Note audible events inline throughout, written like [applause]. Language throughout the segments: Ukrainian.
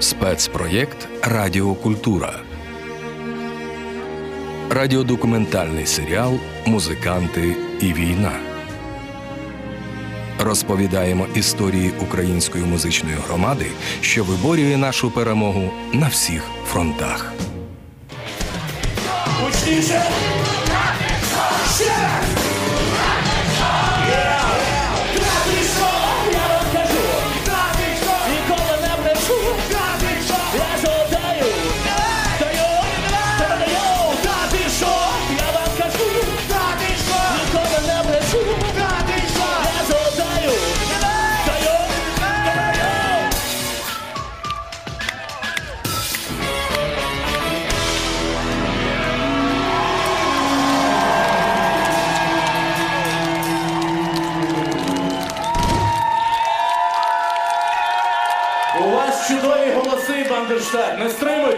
Спецпроєкт Радіокультура. Радіодокументальний серіал Музиканти і війна. Розповідаємо історії української музичної громади, що виборює нашу перемогу на всіх фронтах. Гучніше!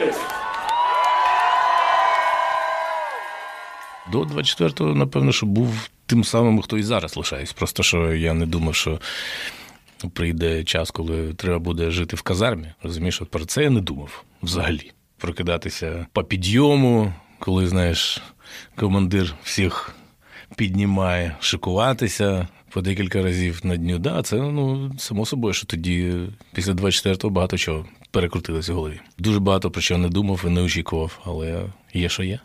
Не! До 24-го, напевно, що був тим самим, хто і зараз лишаюсь. Просто що я не думав, що прийде час, коли треба буде жити в казармі. Розумієш, от про це я не думав взагалі. Прокидатися по підйому, коли, знаєш, командир всіх піднімає, шикуватися по декілька разів на дню. Да, це ну само собою, що тоді після 24-го багато чого перекрутилося в голові. Дуже багато про чого не думав і не очікував, але є, що є.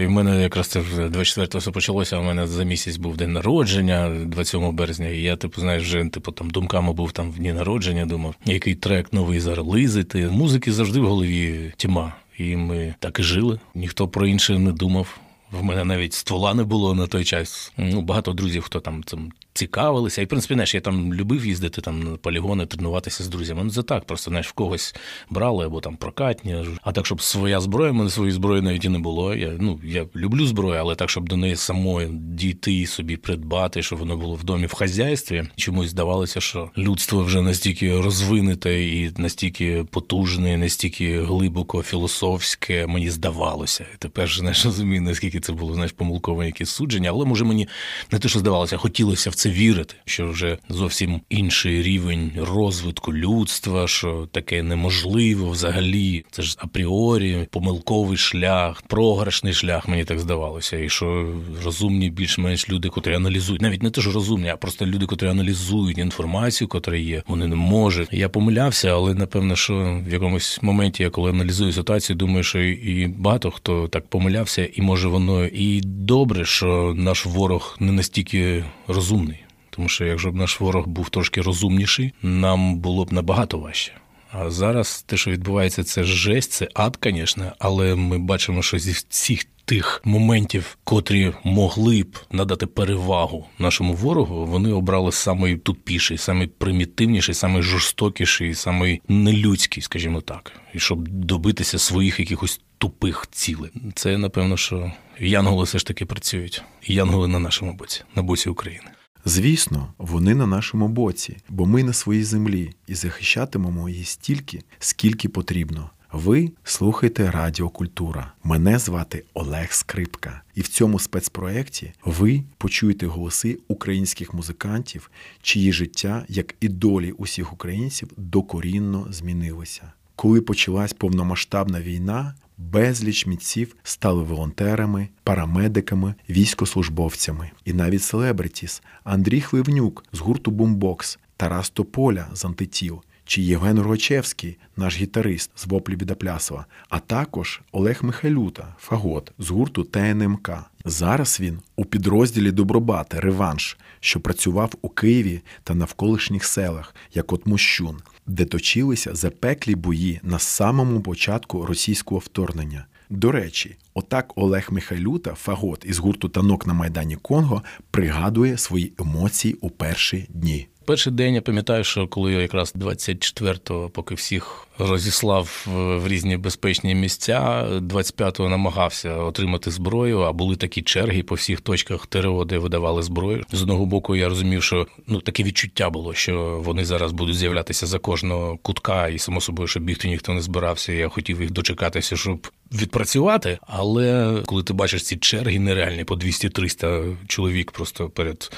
І в мене якраз це вже 24-го все почалося. в мене за місяць був день народження, 27 березня. І я, типу, знаєш, вже типу там думками був там в дні народження, думав, який трек новий зараз лизити. Музики завжди в голові тьма. І ми так і жили. Ніхто про інше не думав. В мене навіть ствола не було на той час. Ну, багато друзів, хто там цим цікавилися. І, в принципі, знаєш, я там любив їздити там на полігони, тренуватися з друзями. Ну, це так, просто знаєш, в когось брали або там прокатні. А так, щоб своя зброя, мене своєї зброї навіть і не було. Я, ну, я люблю зброю, але так, щоб до неї самої дійти і собі придбати, щоб воно було в домі в хазяйстві. Чомусь здавалося, що людство вже настільки розвинуте і настільки потужне, настільки глибоко філософське, мені здавалося. Тепер ж знаєш, розумію, наскільки це було знаєш, помилкове якесь судження, але може мені не те, що здавалося, хотілося в це вірити, що вже зовсім інший рівень розвитку людства, що таке неможливо взагалі. Це ж апріорі, помилковий шлях, програшний шлях, мені так здавалося. І що розумні більш-менш люди, котрі аналізують, навіть не те, що розумні, а просто люди, котрі аналізують інформацію, котра є, вони не можуть. Я помилявся, але напевно, що в якомусь моменті, я коли аналізую ситуацію, думаю, що і багато хто так помилявся, і може воно і добре, що наш ворог не настільки розумний. Тому що якщо б наш ворог був трошки розумніший, нам було б набагато важче. А зараз те, що відбувається, це жесть, це ад, звісно, але ми бачимо, що зі всіх тих моментів, котрі могли б надати перевагу нашому ворогу, вони обрали самий тупіший, самий примітивніший, самий жорстокіший, самий нелюдський, скажімо так, і щоб добитися своїх якихось тупих цілей. Це напевно, що янголи все ж таки працюють. Янголи на нашому боці, на боці України. Звісно, вони на нашому боці, бо ми на своїй землі і захищатимемо її стільки, скільки потрібно. Ви слухаєте Радіокультура. Мене звати Олег Скрипка, і в цьому спецпроєкті ви почуєте голоси українських музикантів, чиї життя, як і долі усіх українців, докорінно змінилися. Коли почалась повномасштабна війна, безліч митців стали волонтерами, парамедиками, військослужбовцями і навіть селебритіс Андрій Хливнюк з гурту Бумбокс, Тарас Тополя з антитіл чи Євген Рогачевський, наш гітарист з воплі Бідоплясова, а також Олег Михайлюта, фагот з гурту ТНМК. Зараз він у підрозділі Добробати Реванш, що працював у Києві та навколишніх селах, як от Мощун, де точилися запеклі бої на самому початку російського вторгнення. До речі, отак Олег Михайлюта, фагот із гурту танок на Майдані Конго, пригадує свої емоції у перші дні. Перший день я пам'ятаю, що коли якраз 24-го, поки всіх розіслав в різні безпечні місця, 25-го намагався отримати зброю, а були такі черги по всіх точках ТРО, де видавали зброю. З одного боку, я розумів, що ну таке відчуття було, що вони зараз будуть з'являтися за кожного кутка, і само собою, щоб бігти ніхто не збирався. Я хотів їх дочекатися, щоб відпрацювати. Але коли ти бачиш ці черги нереальні по 200-300 чоловік просто перед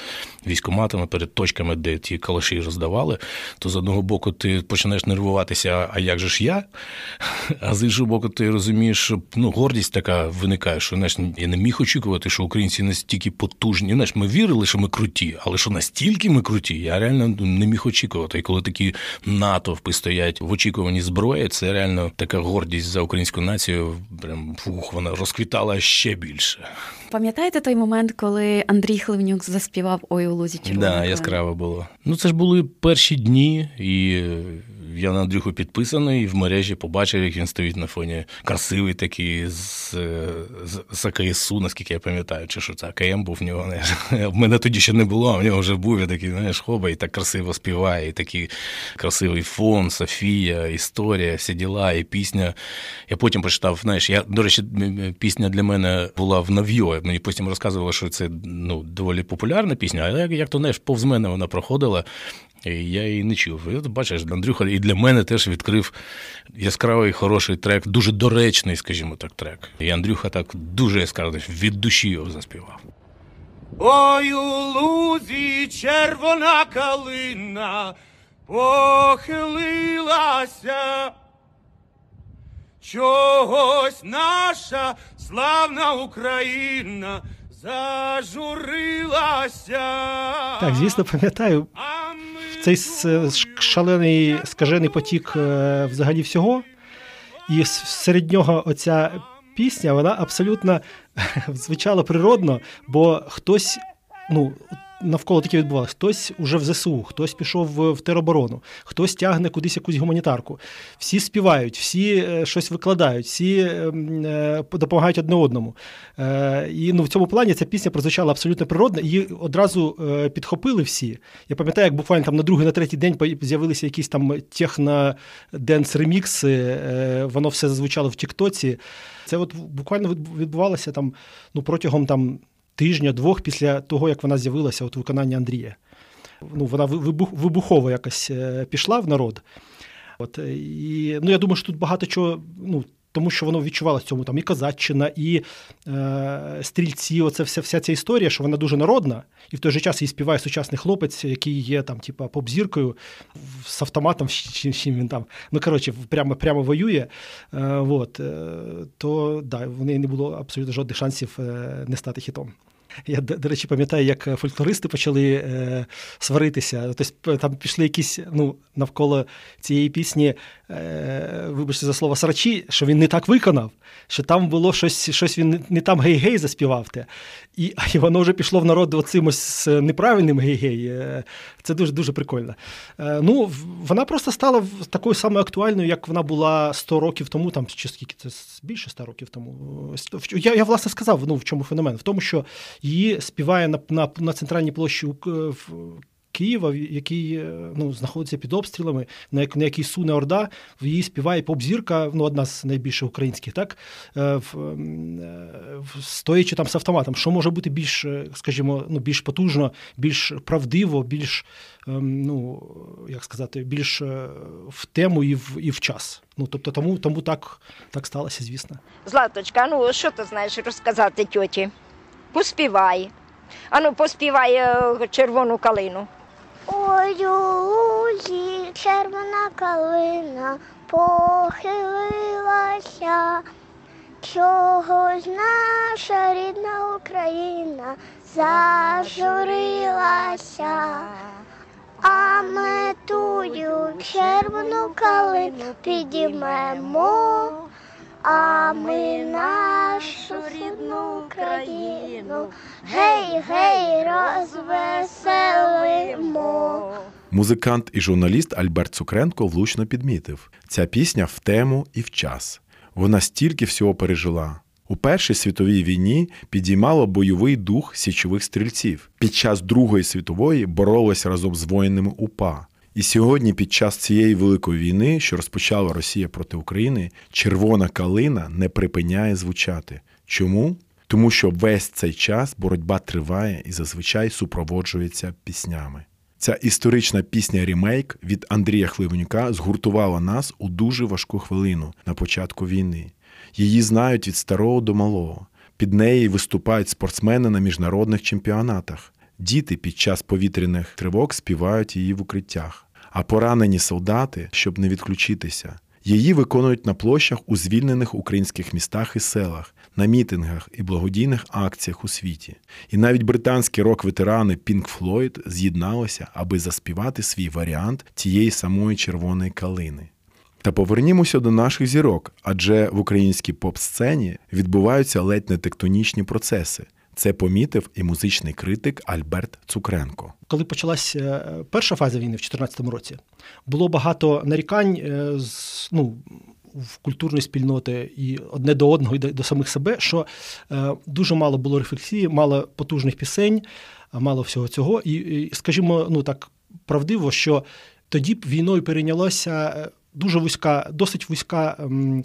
військоматами, перед точками, де ті калаші роздавали, то з одного боку ти починаєш нервуватися, а як же ж я? А з іншого боку, ти розумієш, що ну, гордість така виникає, що знаєш, я не міг очікувати, що українці настільки потужні. Знаєш, ми вірили, що ми круті, але що настільки ми круті, я реально не міг очікувати. І коли такі натовпи стоять в очікуванні зброї, це реально така гордість за українську націю. Прям фух, вона розквітала ще більше. Пам'ятаєте той момент, коли Андрій Хливнюк заспівав Ой у лузі червона? Да, яскраво було. Ну це ж були перші дні, і я на Андрюху підписаний, і в мережі побачив, як він стоїть на фоні красивий такий з, з, з АКСУ, наскільки я пам'ятаю, чи що це АКМ був в нього. Не? [laughs] В мене тоді ще не було, а в нього вже був я такий, знаєш, хоба, і так красиво співає, і такий красивий фон, Софія, історія, всі діла, і пісня. Я потім прочитав, знаєш, я, до речі, пісня для мене була в Нав'йо. Мені потім розказували, що це ну, доволі популярна пісня, але як, як то знаєш, повз мене вона проходила. І я її не чув. І от бачиш, Андрюха і для мене теж відкрив яскравий хороший трек, дуже доречний, скажімо так, трек. І Андрюха так дуже яскраво від душі його заспівав. Ой у лузі червона калина похилилася. Чогось наша славна Україна зажурилася. Так, звісно, пам'ятаю цей шалений скажений потік е, взагалі всього. І серед нього оця пісня, вона абсолютно [laughs] звучала природно, бо хтось, ну. Навколо таке відбувалося. Хтось уже в ЗСУ, хтось пішов в, тероборону, хтось тягне кудись якусь гуманітарку. Всі співають, всі е, щось викладають, всі ем, е, допомагають одне одному. Е, і ну, в цьому плані ця пісня прозвучала абсолютно природно, її одразу підхопили всі. Я пам'ятаю, як буквально там на другий, на третій день з'явилися якісь там техно-денс ремікси, е, воно все звучало в Тіктоці. Це от буквально відбувалося там ну, протягом там, тижня-двох після того, як вона з'явилася от у виконанні Андрія. Ну, вона вибух, вибухово якось е, пішла в народ. От, і, ну, я думаю, що тут багато чого, ну, тому що воно відчувалося в цьому там і козаччина, і е, стрільці, оце вся, вся ця історія, що вона дуже народна, і в той же час її співає сучасний хлопець, який є там, типа, поп-зіркою з автоматом, чим, чим він там. Ну, коротше, прямо, прямо воює. Е, от, е, то да, в неї не було абсолютно жодних шансів е, не стати хітом. Я, до, речі, пам'ятаю, як фольклористи почали е, сваритися. Тобто там пішли якісь ну, навколо цієї пісні, е, вибачте за слово, срачі, що він не так виконав, що там було щось, щось він не, не там гей-гей заспівав. Те. І, і воно вже пішло в народ оцим ось неправильним гей-гей. Е, Це дуже дуже прикольно. Е, ну, вона просто стала такою самою актуальною, як вона була 100 років тому, там чи скільки це більше 100 років тому. Я, я власне сказав, ну в чому феномен? В тому, що її співає на, на, на центральній площі в Києва, який е, ну, знаходиться під обстрілами, на, як, на якій суне Орда, в її співає поп-зірка, ну, одна з найбільших українських, так? Е, в, е, в- стоячи там з автоматом. Що може бути більш, скажімо, ну, більш потужно, більш правдиво, більш, ем, ну, як сказати, більш в тему і в, і в час. Ну, тобто тому, тому так, так сталося, звісно. Златочка, ну що ти знаєш розказати тьоті? Поспівай. Ану, поспівай червону калину. Ой, лузі червона калина похилилася, чогось наша рідна Україна зажурилася, а ми тую червону калину підіймемо, а ми нашу рідну Україну гей, гей, розвеселимо. Музикант і журналіст Альберт Цукренко влучно підмітив: ця пісня в тему і в час. Вона стільки всього пережила. У Першій світовій війні підіймало бойовий дух січових стрільців. Під час Другої світової боролась разом з воїнами УПА. І сьогодні, під час цієї великої війни, що розпочала Росія проти України, червона калина не припиняє звучати. Чому? Тому що весь цей час боротьба триває і зазвичай супроводжується піснями. Ця історична пісня Рімейк від Андрія Хливнюка згуртувала нас у дуже важку хвилину на початку війни. Її знають від старого до малого. Під неї виступають спортсмени на міжнародних чемпіонатах. Діти під час повітряних тривог співають її в укриттях. А поранені солдати, щоб не відключитися, Її виконують на площах у звільнених українських містах і селах, на мітингах і благодійних акціях у світі. І навіть британські рок-ветерани Pink Floyd з'єдналися, аби заспівати свій варіант тієї самої червоної калини. Та повернімося до наших зірок, адже в українській поп-сцені відбуваються ледь не тектонічні процеси. Це помітив і музичний критик Альберт Цукренко. Коли почалася е, перша фаза війни в 2014 році, було багато нарікань е, з ну. В культурної спільноти і одне до одного, і до, самих себе, що е, дуже мало було рефлексії, мало потужних пісень, мало всього цього. І, і скажімо, ну так правдиво, що тоді б війною перейнялася дуже вузька, досить вузька ем,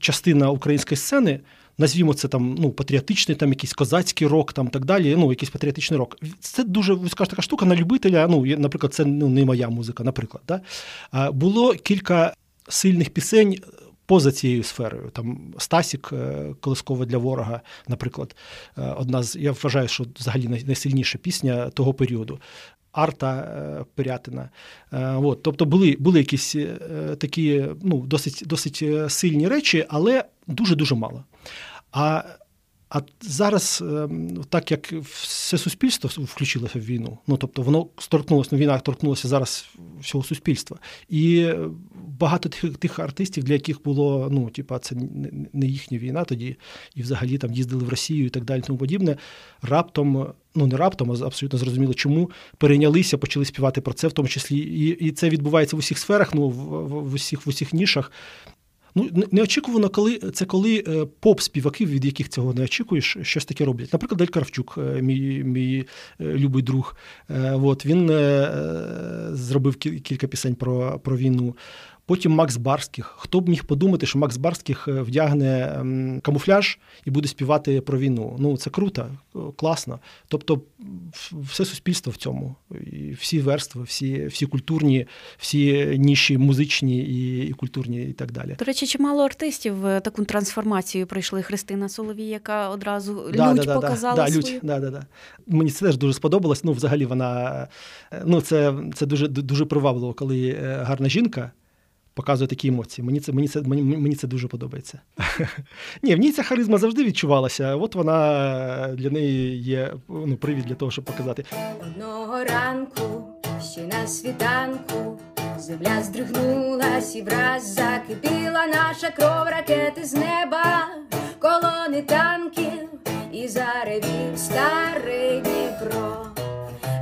частина української сцени. Назвімо це там ну, патріотичний, там якийсь козацький рок, там так далі. Ну, якийсь патріотичний рок. Це дуже вузька така штука на любителя. Ну, наприклад, це ну, не моя музика, наприклад. Да? Було кілька сильних пісень. Поза цією сферою, там Стасік Колискова для ворога, наприклад, одна з я вважаю, що взагалі найсильніша пісня того періоду. Арта е, Пирятина. Е, от, Тобто були були якісь е, такі ну, досить досить сильні речі, але дуже-дуже мало. А а зараз, так як все суспільство включилося в війну, ну тобто воно торкнулося, ну, війна торкнулася зараз всього суспільства. І багато тих тих артистів, для яких було, ну, типа, це не їхня війна тоді, і взагалі там їздили в Росію і так далі, тому подібне, раптом ну не раптом, а абсолютно зрозуміло, чому перейнялися, почали співати про це, в тому числі, і і це відбувається в усіх сферах, ну в, в, в усіх в усіх нішах. Ну, неочікувано, коли це коли е, поп-співаки, від яких цього не очікуєш, щось таке роблять. Наприклад, Дель Кравчук, е, мій мій е, любий друг. От, Він зробив кілька пісень про, про війну. Потім Макс Барських. Хто б міг подумати, що Макс Барських е, вдягне ем, камуфляж і буде співати про війну? Ну це круто, класно. Тобто, все суспільство в цьому, і всі верстви, всі всі культурні, всі ніші музичні і, і культурні, і так далі. До речі, чимало артистів е, таку трансформацію пройшли Христина Соловій, яка одразу да, лють да, показала да, свою. лють, да, да, да. Мені це теж дуже сподобалось. Ну, взагалі, вона ну це це дуже дуже привабливо, коли е, гарна жінка показує такі емоції. Мені це мені це, мені, мені це дуже подобається. [laughs] Ні, в ній ця харизма завжди відчувалася. От вона для неї є ну, привід для того, щоб показати. Одного ранку, ще на світанку, земля здригнулась і враз закипіла наша кров ракети з неба, колони танків і заревів старий Дніпро.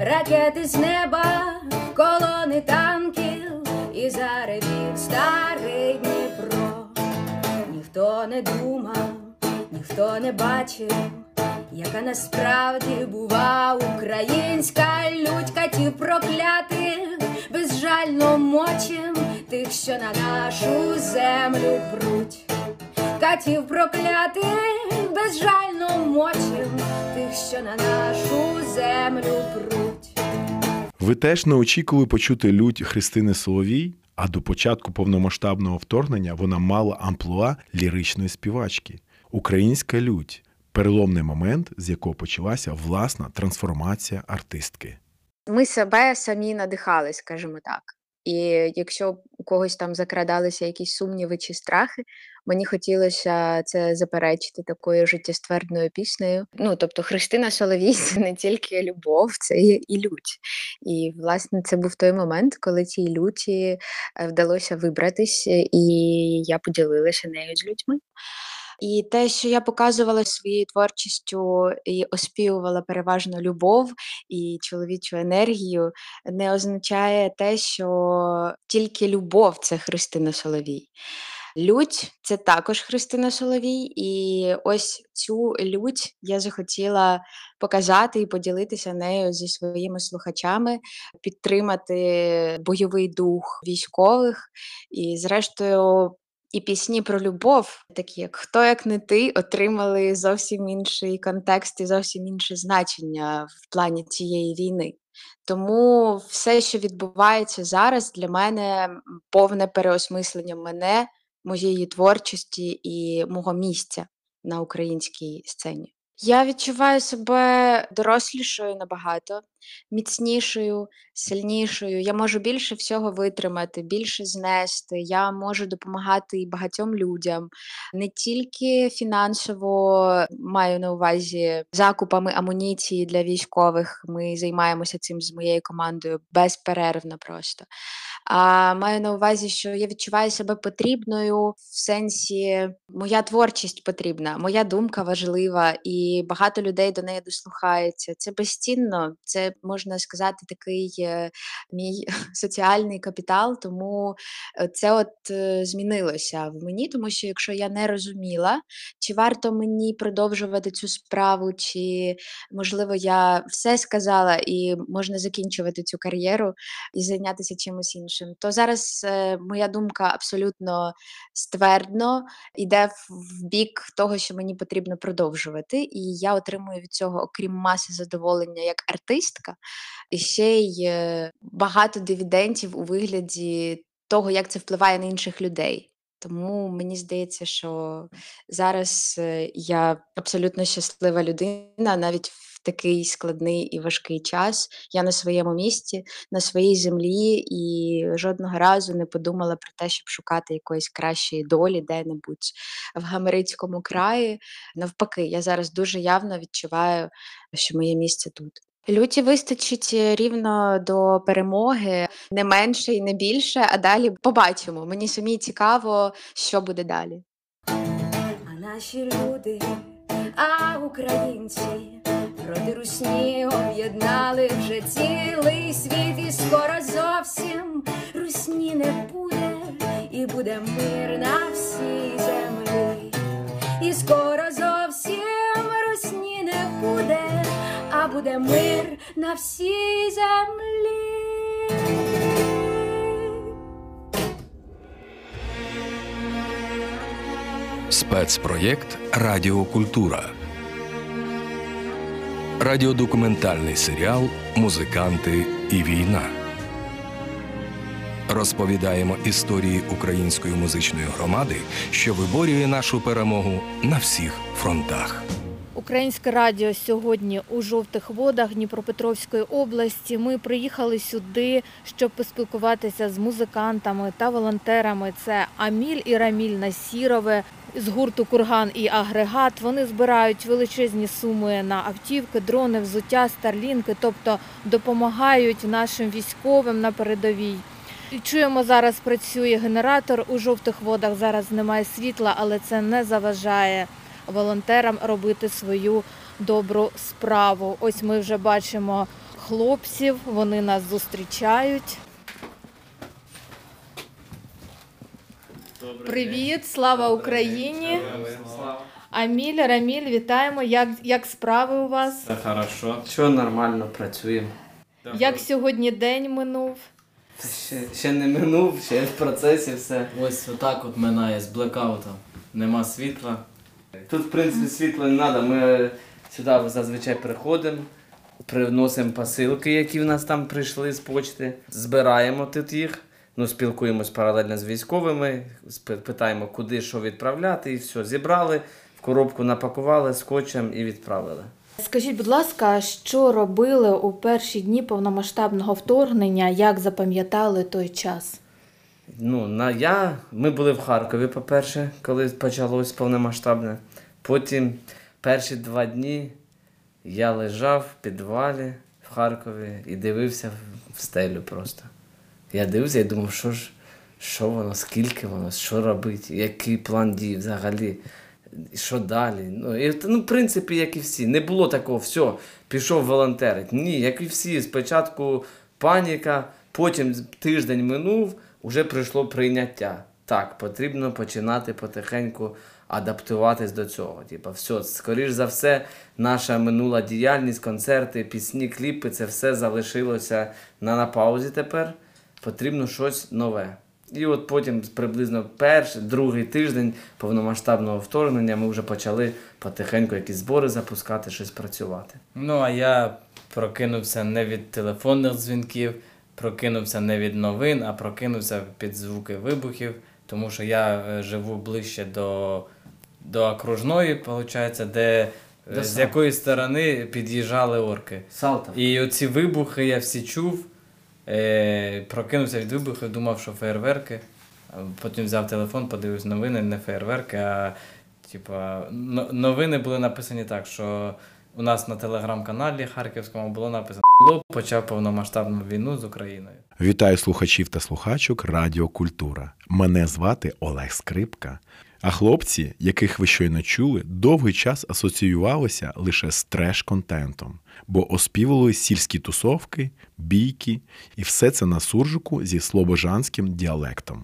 Ракети з неба, колони танків і заревів старий Дніпро, ніхто не думав, ніхто не бачив, яка насправді бува українська лють катів проклятих, безжально мочим тих, що на нашу землю пруть. Катів проклятих, безжально мочим тих, що на нашу землю пруть. Ви теж не очікували почути лють Христини Соловій, а до початку повномасштабного вторгнення вона мала амплуа ліричної співачки. Українська лють переломний момент, з якого почалася власна трансформація артистки. Ми себе самі надихали, скажімо так. І якщо у когось там закрадалися якісь сумніви чи страхи, мені хотілося це заперечити такою життєствердною піснею. Ну тобто, Христина Соловій це не тільки любов, це і лють. І власне це був той момент, коли цій люті е, вдалося вибратись, і я поділилася нею з людьми. І те, що я показувала своєю творчістю і оспівувала переважно любов і чоловічу енергію, не означає те, що тільки любов це Христина Соловій. Лють це також Христина Соловій, і ось цю лють я захотіла показати і поділитися нею зі своїми слухачами, підтримати бойовий дух військових і, зрештою, і пісні про любов, такі як Хто як не ти, отримали зовсім інший контекст і зовсім інше значення в плані цієї війни. Тому все, що відбувається зараз, для мене повне переосмислення мене, моєї творчості і мого місця на українській сцені. Я відчуваю себе дорослішою набагато, міцнішою, сильнішою. Я можу більше всього витримати, більше знести. Я можу допомагати і багатьом людям, не тільки фінансово маю на увазі закупами амуніції для військових. Ми займаємося цим з моєю командою безперервно просто. А маю на увазі, що я відчуваю себе потрібною в сенсі, моя творчість потрібна, моя думка важлива, і багато людей до неї дослухаються. Це безцінно, це можна сказати, такий е, мій [laughs] соціальний капітал. Тому е, це от е, змінилося в мені, тому що якщо я не розуміла, чи варто мені продовжувати цю справу, чи можливо я все сказала і можна закінчувати цю кар'єру і зайнятися чимось іншим, то зараз моя думка абсолютно ствердно йде в, бік того, що мені потрібно продовжувати, і я отримую від цього, окрім маси задоволення як артистка, і ще й е, багато дивідендів у вигляді того, як це впливає на інших людей. Тому мені здається, що зараз е, я абсолютно щаслива людина, навіть в такий складний і важкий час. Я на своєму місці, на своїй землі, і жодного разу не подумала про те, щоб шукати якоїсь кращої долі де-небудь в Гамерицькому краї. Навпаки, я зараз дуже явно відчуваю, що моє місце тут. Люті вистачить рівно до перемоги, не менше і не більше, а далі побачимо. Мені самі цікаво, що буде далі. А наші люди, а українці проти русні об'єднали вже цілий світ, і скоро зовсім русні не буде, і буде мир на всій землі, буде мир на всій землі. Спецпроєкт Радіокультура. Радіодокументальний серіал Музиканти і війна. Розповідаємо історії української музичної громади, що виборює нашу перемогу на всіх фронтах. Українське радіо сьогодні у жовтих водах Дніпропетровської області. Ми приїхали сюди, щоб поспілкуватися з музикантами та волонтерами. Це Аміль і Раміль Насірове з гурту Курган і Агрегат. Вони збирають величезні суми на автівки, дрони, взуття, старлінки, тобто допомагають нашим військовим на передовій. Чуємо, зараз працює генератор у жовтих водах. Зараз немає світла, але це не заважає волонтерам робити свою добру справу. Ось ми вже бачимо хлопців, вони нас зустрічають. Привіт, слава Україні! Аміль, Раміль, вітаємо. Як, як справи у вас? Все хорошо. Що нормально працюємо. Як сьогодні день минув? Ще, ще не минув, ще в процесі все. Ось отак от минає з блекаутом. Нема світла. Тут, в принципі, світла не треба. Ми сюди зазвичай приходимо, приносимо посилки, які в нас там прийшли з почти, збираємо тут їх. Ну, спілкуємось паралельно з військовими, питаємо, куди що відправляти, і все. Зібрали, в коробку напакували скотчем і відправили. Скажіть, будь ласка, що робили у перші дні повномасштабного вторгнення? Як запам'ятали той час? Ну, на, я, ми були в Харкові, по-перше, коли почалось повномасштабне. Потім перші два дні я лежав в підвалі в Харкові і дивився в- стелю просто. Я дивився і думав, що ж, що воно, скільки воно, що робить, який план дій взагалі, що далі. Ну, і, ну, в принципі, як і всі. Не було такого, все, пішов волонтерить. Ні, як і всі. Спочатку паніка, потім тиждень минув, вже прийшло прийняття. Так, потрібно починати потихеньку адаптуватись до цього. Типа, все, скоріш за все, наша минула діяльність, концерти, пісні, кліпи, це все залишилося на, на паузі тепер. Потрібно щось нове. І от потім приблизно перший, другий тиждень повномасштабного вторгнення ми вже почали потихеньку якісь збори запускати, щось працювати. Ну, а я прокинувся не від телефонних дзвінків, прокинувся не від новин, а прокинувся під звуки вибухів, тому що я е, живу ближче до, до окружної, виходить, де е, До з якої сторони під'їжджали орки. Салтов. І оці вибухи я всі чув. Е, прокинувся від вибухів, думав, що фейерверки. Потім взяв телефон, подивився новини, не фейерверки, а типа, новини були написані так, що у нас на телеграм-каналі Харківському було написано «Лоб почав повномасштабну війну з Україною. Вітаю слухачів та слухачок Радіо Культура. Мене звати Олег Скрипка. А хлопці, яких ви щойно чули, довгий час асоціювалися лише з треш-контентом, бо оспівували сільські тусовки, бійки, і все це на суржику зі слобожанським діалектом.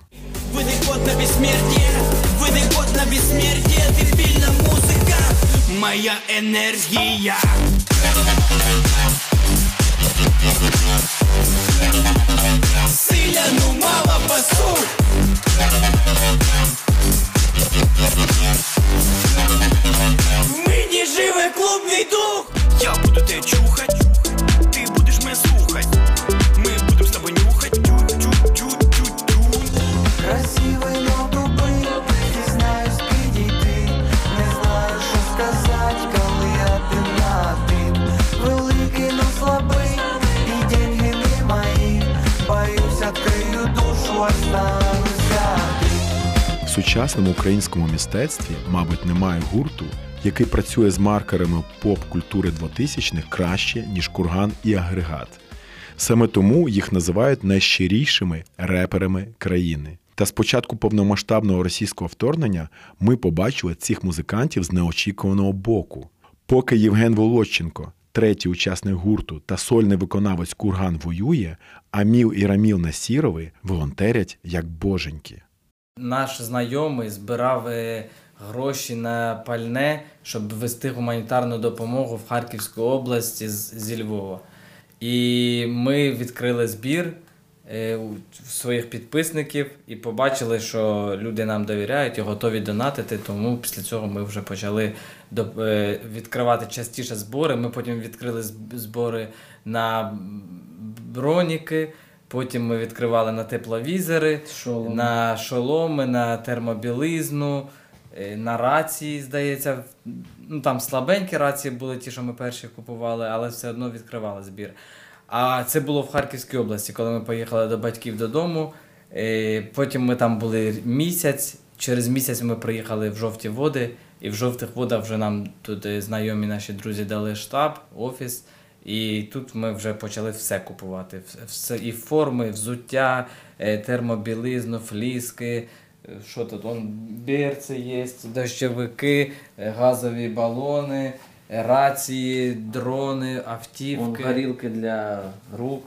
Выдай код на бессмертие, выдай код на бессмертие, дебильна музыка, моя энергия. Силя, ну мало басу. В мені живе клубний дух. Я буду те чухать, В сучасному українському мистецтві, мабуть, немає гурту, який працює з маркерами поп-культури 2000-х краще, ніж курган і агрегат. Саме тому їх називають найщирішими реперами країни. Та з початку повномасштабного російського вторгнення ми побачили цих музикантів з неочікуваного боку. Поки Євген Володченко, третій учасник гурту та сольний виконавець Курган воює, Аміл і Раміл Насірови волонтерять як боженьки. Наш знайомий збирав е, гроші на пальне, щоб вести гуманітарну допомогу в Харківську області зі Львова. І ми відкрили збір своїх підписників і побачили, що люди нам довіряють і готові донатити. Тому після цього ми вже почали е, відкривати частіше збори. Ми потім відкрили збори на броніки. Потім ми відкривали на тепловізори, Шоломи. на шоломи, на термобілизну, е, на рації, здається. Ну там слабенькі рації були ті, що ми перші купували, але все одно відкривали збір. А це було в Харківській області, коли ми поїхали до батьків додому. Е, Потім ми там були місяць. Через місяць ми приїхали в жовті води, і в жовтих водах вже нам тут е, знайомі наші друзі дали штаб, офіс. І тут ми вже почали все купувати. Все, і форми, взуття, е, термобілизну, фліски. Що тут? Вон берці є, дощовики, газові балони, рації, дрони, автівки. Горілки для рук.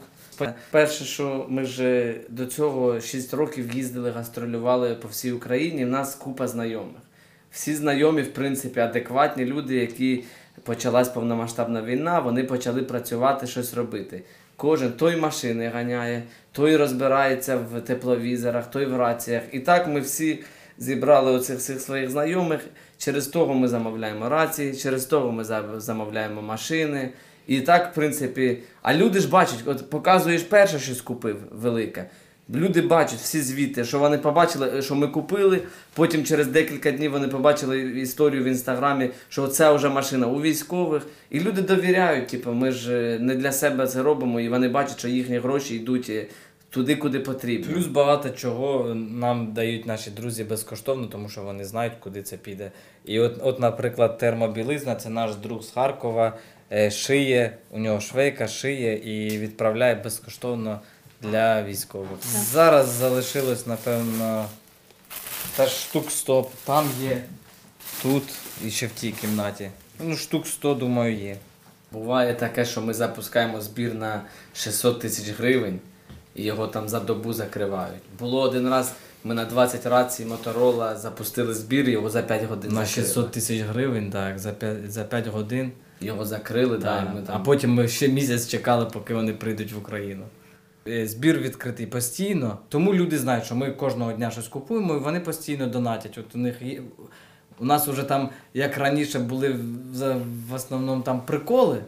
Перше, що ми ж до цього 6 років їздили, гастролювали по всій Україні. В нас купа знайомих. Всі знайомі, в принципі, адекватні люди, які почалась повномасштабна війна, вони почали працювати, щось робити. Кожен той машини ганяє, той розбирається в тепловізорах, той в раціях. І так ми всі зібрали оцих всіх своїх знайомих. Через того ми замовляємо рації, через того ми замовляємо машини. І так, в принципі, а люди ж бачать, от показуєш перше щось купив велике. Люди бачать всі звіти, що вони побачили, що ми купили. Потім через декілька днів вони побачили історію в інстаграмі, що це вже машина у військових. І люди довіряють, типу, ми ж е, не для себе це робимо, і вони бачать, що їхні гроші йдуть е, туди, куди потрібно. Плюс багато чого нам дають наші друзі безкоштовно, тому що вони знають, куди це піде. І от, от наприклад, термобілизна це наш друг з Харкова, е, шиє, у нього швейка шиє і відправляє безкоштовно для військових. Зараз залишилось, напевно, та штук 100 там є, тут і ще в тій кімнаті. Ну, штук 100, думаю, є. Буває таке, що ми запускаємо збір на 600 тисяч гривень і його там за добу закривають. Було один раз, ми на 20 рацій Моторола запустили збір, його за 5 годин На закрили. 600 тисяч гривень, так, за 5, за 5 годин. Його закрили, да, Так, і ми там... А потім ми ще місяць чекали, поки вони прийдуть в Україну. Е, Збір відкритий постійно, тому люди знають, що ми кожного дня щось купуємо, і вони постійно донатять. От у них є. У нас вже там, як раніше, були в- основному там приколи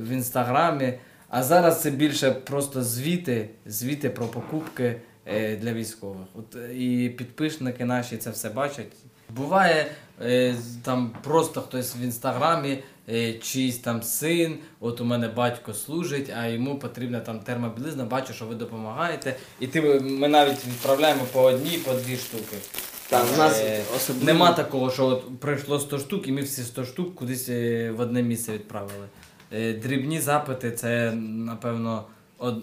в інстаграмі, а зараз це більше просто звіти, звіти про покупки е, для військових. От, е, і підписники наші це все бачать. Буває е, там просто хтось в інстаграмі, чийсь там син, от у мене батько служить, а йому потрібна там термобілизна, бачу, що ви допомагаєте. І ти, ми навіть відправляємо по одній, по дві штуки. Так, у нас Е, особливо- Нема такого, що от прийшло 100 штук, і ми всі 100 штук кудись в одне місце відправили. Е, Дрібні запити це, напевно,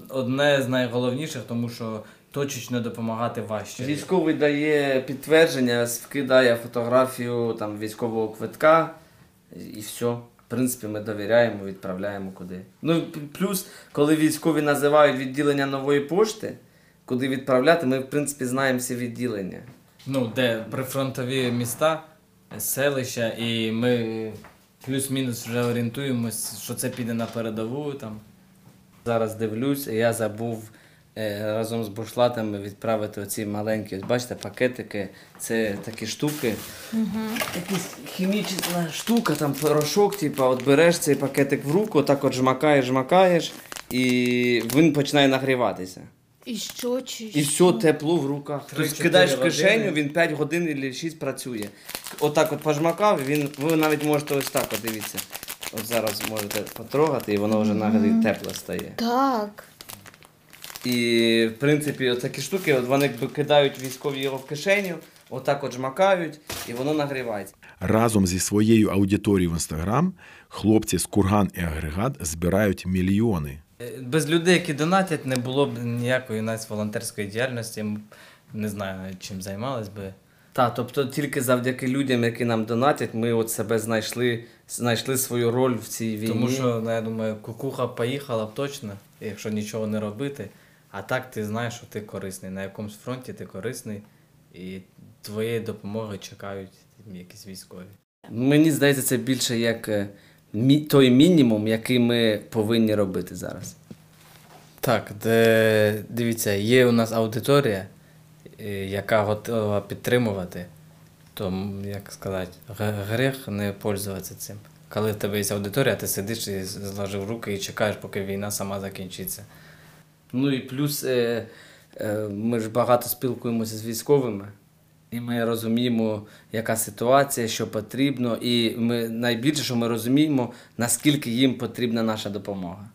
одне з найголовніших, тому що точечно допомагати важче. Військовий дає підтвердження, вкидає фотографію там, військового квитка і все. В принципі, ми довіряємо, відправляємо куди. Ну, плюс, коли військові називають відділення нової пошти, куди відправляти, ми, в принципі, знаємо всі відділення. Ну, де прифронтові міста, селища, і ми плюс-мінус вже орієнтуємось, що це піде на передову там. Зараз дивлюсь, я забув е, разом з бушлатами відправити оці маленькі, ось бачите, пакетики. Це такі штуки. Якась хімічна штука, там порошок, типу, от береш цей пакетик в руку, так от жмакаєш, жмакаєш, і він починає нагріватися. І що чи І все тепло в руках. Три-чотири Тобто кидаєш в години. кишеню, він 5 годин або 6 працює. Отак от пожмакав, він, ви навіть можете ось так, от дивіться. От зараз можете потрогати, і воно вже нагрі тепле стає. Так. І в принципі, от такі штуки, от вони якби кидають військові його в кишеню, отак от жмакають, і воно нагрівається. Разом зі своєю аудиторією в інстаграм хлопці з Курган і Агрегат збирають мільйони. Е, Без людей, які донатять, не було б ніякої навіть волонтерської діяльності. Не знаю чим займались би. Так, тобто тільки завдяки людям, які нам донатять, ми от себе знайшли, знайшли свою роль в цій війні. Тому що, ну, я думаю, кукуха поїхала б точно, якщо нічого не робити. А так ти знаєш, що ти корисний. На якомусь фронті ти корисний, і твоєї допомоги чекають якісь військові. Мені здається, це більше як е, той мінімум, який ми повинні робити зараз. Так, де, дивіться, є у нас аудиторія, е, яка готова підтримувати, то, як сказати, г- гріх не пользуватися цим. Коли в тебе є аудиторія, ти сидиш і зложив руки і чекаєш, поки війна сама закінчиться. Ну і плюс е, е, ми ж багато спілкуємося з військовими, і ми розуміємо, яка ситуація, що потрібно, і ми найбільше, що ми розуміємо, наскільки їм потрібна наша допомога.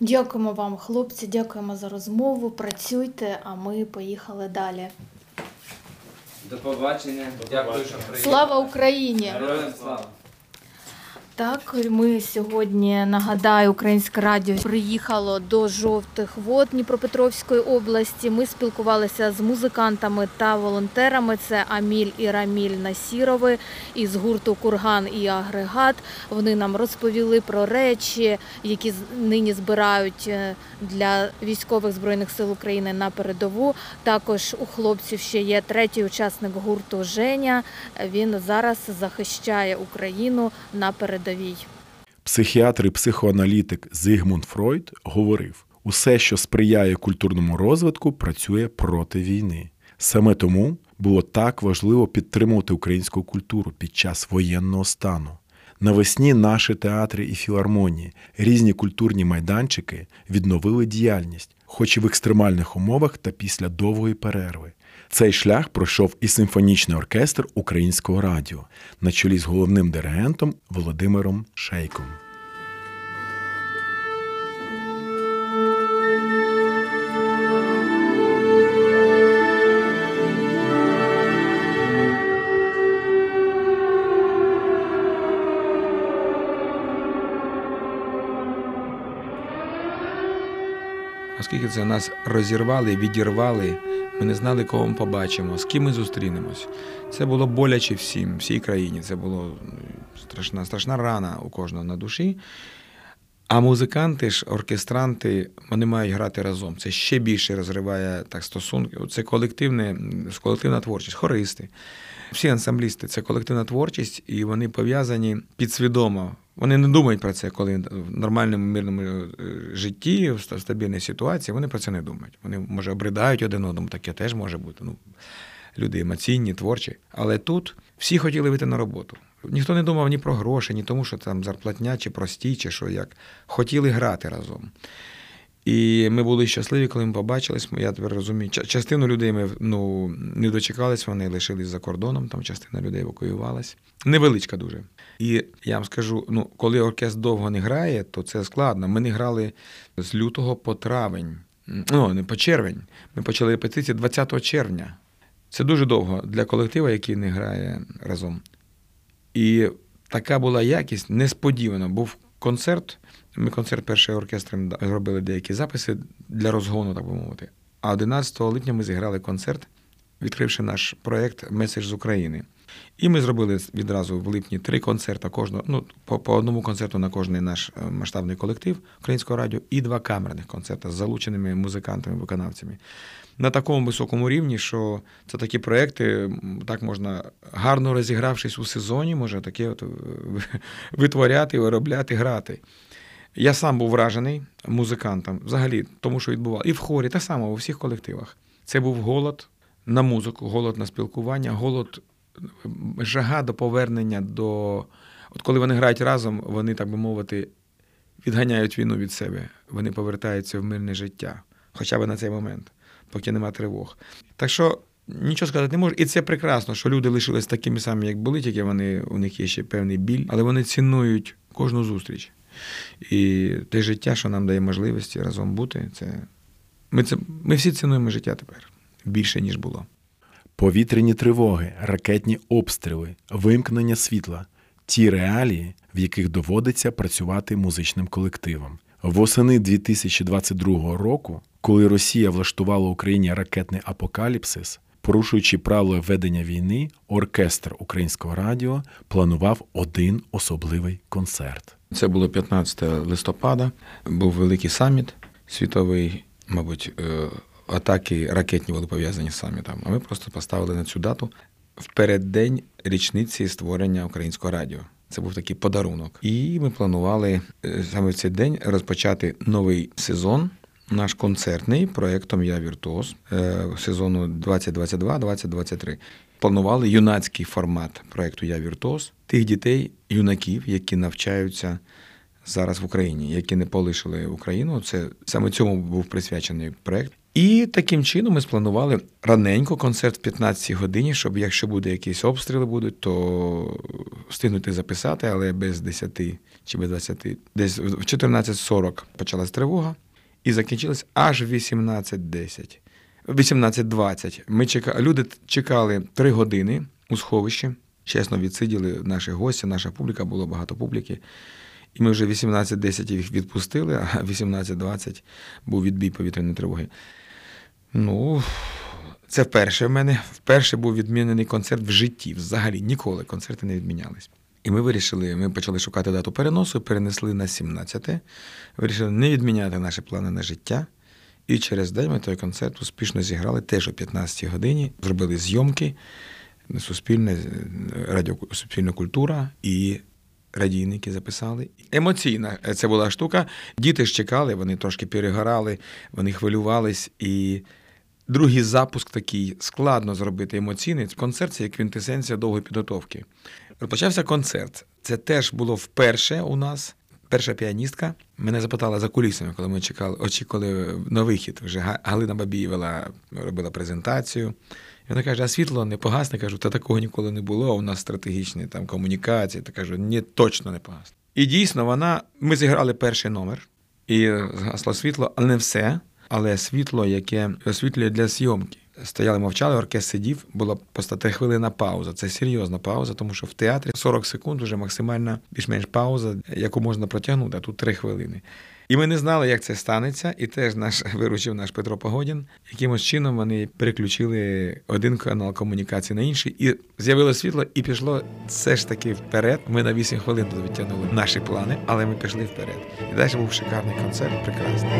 Дякуємо вам, хлопці, дякуємо за розмову. Працюйте, а ми поїхали далі. До побачення. Дякую, що приїхали. Слава Україні! Героям слава! Так, ми сьогодні нагадаю, Українське радіо приїхало до жовтих вод Дніпропетровської області. Ми спілкувалися з музикантами та волонтерами. Це Аміль і Раміль Насірови із гурту Курган і Агрегат. Вони нам розповіли про речі, які нині збирають е, для військових збройних сил України на передову. Також у хлопців ще є третій учасник гурту Женя. Він зараз захищає Україну на передовій. Психіатр і психоаналітик Зигмунд Фройд говорив: усе, що сприяє культурному розвитку, працює проти війни. Саме тому було так важливо підтримувати українську культуру під час воєнного стану. Навесні наші театри і філармонії, різні культурні майданчики відновили діяльність, хоч і в екстремальних умовах та після довгої перерви. Цей шлях пройшов і симфонічний оркестр українського радіо на чолі з головним диригентом Володимиром Шейком. Оскільки це нас розірвали, відірвали, ми не знали, кого ми побачимо, з ким ми зустрінемось. Це було боляче всім, всій країні. Це було ну, страшна, страшна рана у кожного на душі. А музиканти ж, оркестранти, вони мають грати разом. Це ще більше розриває так стосунки. Це колективне, колективна творчість, хористи. Всі ансамблісти це колективна творчість, і вони пов'язані підсвідомо. Вони не думають про це, коли в нормальному мирному е, житті, в ста- стабільній ситуації, вони про це не думають. Вони, може, обридають один одному, таке теж може бути. Ну, люди емоційні, творчі. Але тут всі хотіли вийти на роботу. Ніхто не думав ні про гроші, ні тому, що там зарплатня, чи прості, чи що як. Хотіли грати разом. І ми були щасливі, коли ми побачились. Я тепер розумію. Частину людей ми ну, не дочекались, вони лишились за кордоном, там частина людей евакуювалась. Невеличка дуже. І я вам скажу: ну, коли оркестр довго не грає, то це складно. Ми не грали з лютого по травень, ну, не по червень. Ми почали репетиції 20 червня. Це дуже довго для колектива, який не грає разом. І така була якість несподівано. Був концерт. Ми концерт перший оркестром зробили деякі записи для розгону, так би мовити. А 11 липня ми зіграли концерт, відкривши наш проєкт Меседж з України. І ми зробили відразу в липні три концерти кожного, ну, по, по одному концерту на кожний наш е, масштабний колектив українського радіо і два камерних концерти з залученими музикантами, виконавцями. На такому високому рівні, що це такі проекти, так можна гарно розігравшись у сезоні, може таке от е, витворяти, виробляти, грати. Я сам був вражений музикантом, взагалі, тому що відбувалося. І в хорі, так само у всіх колективах. Це був голод на музику, голод на спілкування, голод, жага до повернення до. От коли вони грають разом, вони, так би мовити, відганяють війну від себе. Вони повертаються в мирне життя, хоча б на цей момент, поки нема тривог. Так що нічого сказати не можу. І це прекрасно, що люди лишились такими самими, як були, тільки вони, у них є ще певний біль, але вони цінують кожну зустріч. І те життя, що нам дає можливості разом бути, це ми, це, ми всі цінуємо життя тепер більше, ніж було. Повітряні тривоги, ракетні обстріли, вимкнення світла ті реалії, в яких доводиться працювати музичним колективам. Восени 2022 року, коли Росія влаштувала Україні ракетний апокаліпсис, порушуючи правила ведення війни, оркестр українського радіо планував один особливий концерт. Це було 15 листопада. Був великий саміт світовий, мабуть, е, атаки ракетні були пов'язані з самітом. А ми просто поставили на цю дату в переддень річниці створення українського радіо. Це був такий подарунок. І ми планували е, саме в цей день розпочати новий сезон. Наш концертний проєктом Я Віртуоз е, сезону 2022-2023. Планували юнацький формат проєкту Я Віртуоз тих дітей, юнаків, які навчаються зараз в Україні, які не полишили Україну. Це саме цьому був присвячений проєкт. І таким чином ми спланували раненько концерт в 15 годині, щоб якщо буде якісь обстріли будуть, то встигнути записати, але без 10 чи без 20. Десь в 14.40 почалась тривога і закінчилась аж в 18.10. 18.20. Ми чека... Люди чекали 3 години у сховищі. Чесно відсиділи наші гості, наша публіка, було багато публіки. І ми вже 18.10 їх відпустили, а 18.20 був відбій повітряної тривоги. Ну, це вперше в мене. Вперше був відмінений концерт в житті. Взагалі ніколи концерти не відмінялись. І ми вирішили, ми почали шукати дату переносу, перенесли на 17-те. Вирішили не відміняти наші плани на життя. І через день ми той концерт успішно зіграли теж о 15-й годині. Зробили зйомки, суспільне, радіо, суспільна культура і радійники записали. Емоційна це була штука. Діти ж чекали, вони трошки перегорали, вони хвилювались. І другий запуск такий складно зробити емоційний. Концерт це як квінтесенція довгої підготовки. Розпочався концерт. Це теж було вперше у нас. Перша піаністка мене запитала за кулісами, коли ми чекали, очікували на вихід. Вже Галина Бабієва робила презентацію. І вона каже: а світло не погасне. Кажу, та такого ніколи не було. У нас стратегічні там комунікації. Та кажу, ні, точно не погасне. І дійсно, вона. Ми зіграли перший номер, і згасло світло, але не все. Але світло, яке освітлює для зйомки. Стояли, мовчали, оркестр сидів, була просто три хвилина пауза. Це серйозна пауза, тому що в театрі 40 секунд вже максимальна більш-менш пауза, яку можна протягнути, а тут три хвилини. І ми не знали, як це станеться, і теж наш [laughs] виручив наш Петро Погодін. Якимось чином вони переключили один канал комунікації на інший, і з'явилося світло, і пішло все ж таки вперед. Ми на 8 хвилин тут відтягнули наші плани, але ми пішли вперед. І далі був шикарний концерт, прекрасний.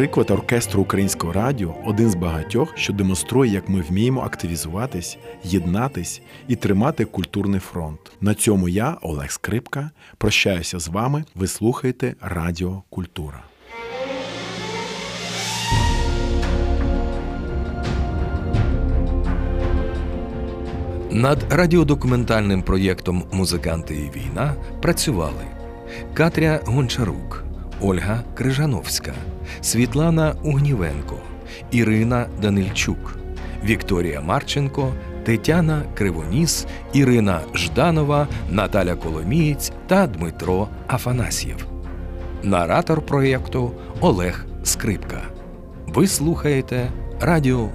Приклад оркестру українського радіо один з багатьох, що демонструє, як ми вміємо активізуватись, єднатись і тримати культурний фронт. На цьому я, Олег Скрипка, прощаюся з вами. Ви слухаєте Радіо Культура. Над радіодокументальним проєктом Музиканти і війна працювали Катря Гончарук. Ольга Крижановська, Світлана Угнівенко, Ірина Данильчук, Вікторія Марченко, Тетяна Кривоніс, Ірина Жданова, Наталя Коломієць та Дмитро Афанасьєв. Наратор проєкту Олег Скрипка. Ви слухаєте Радіо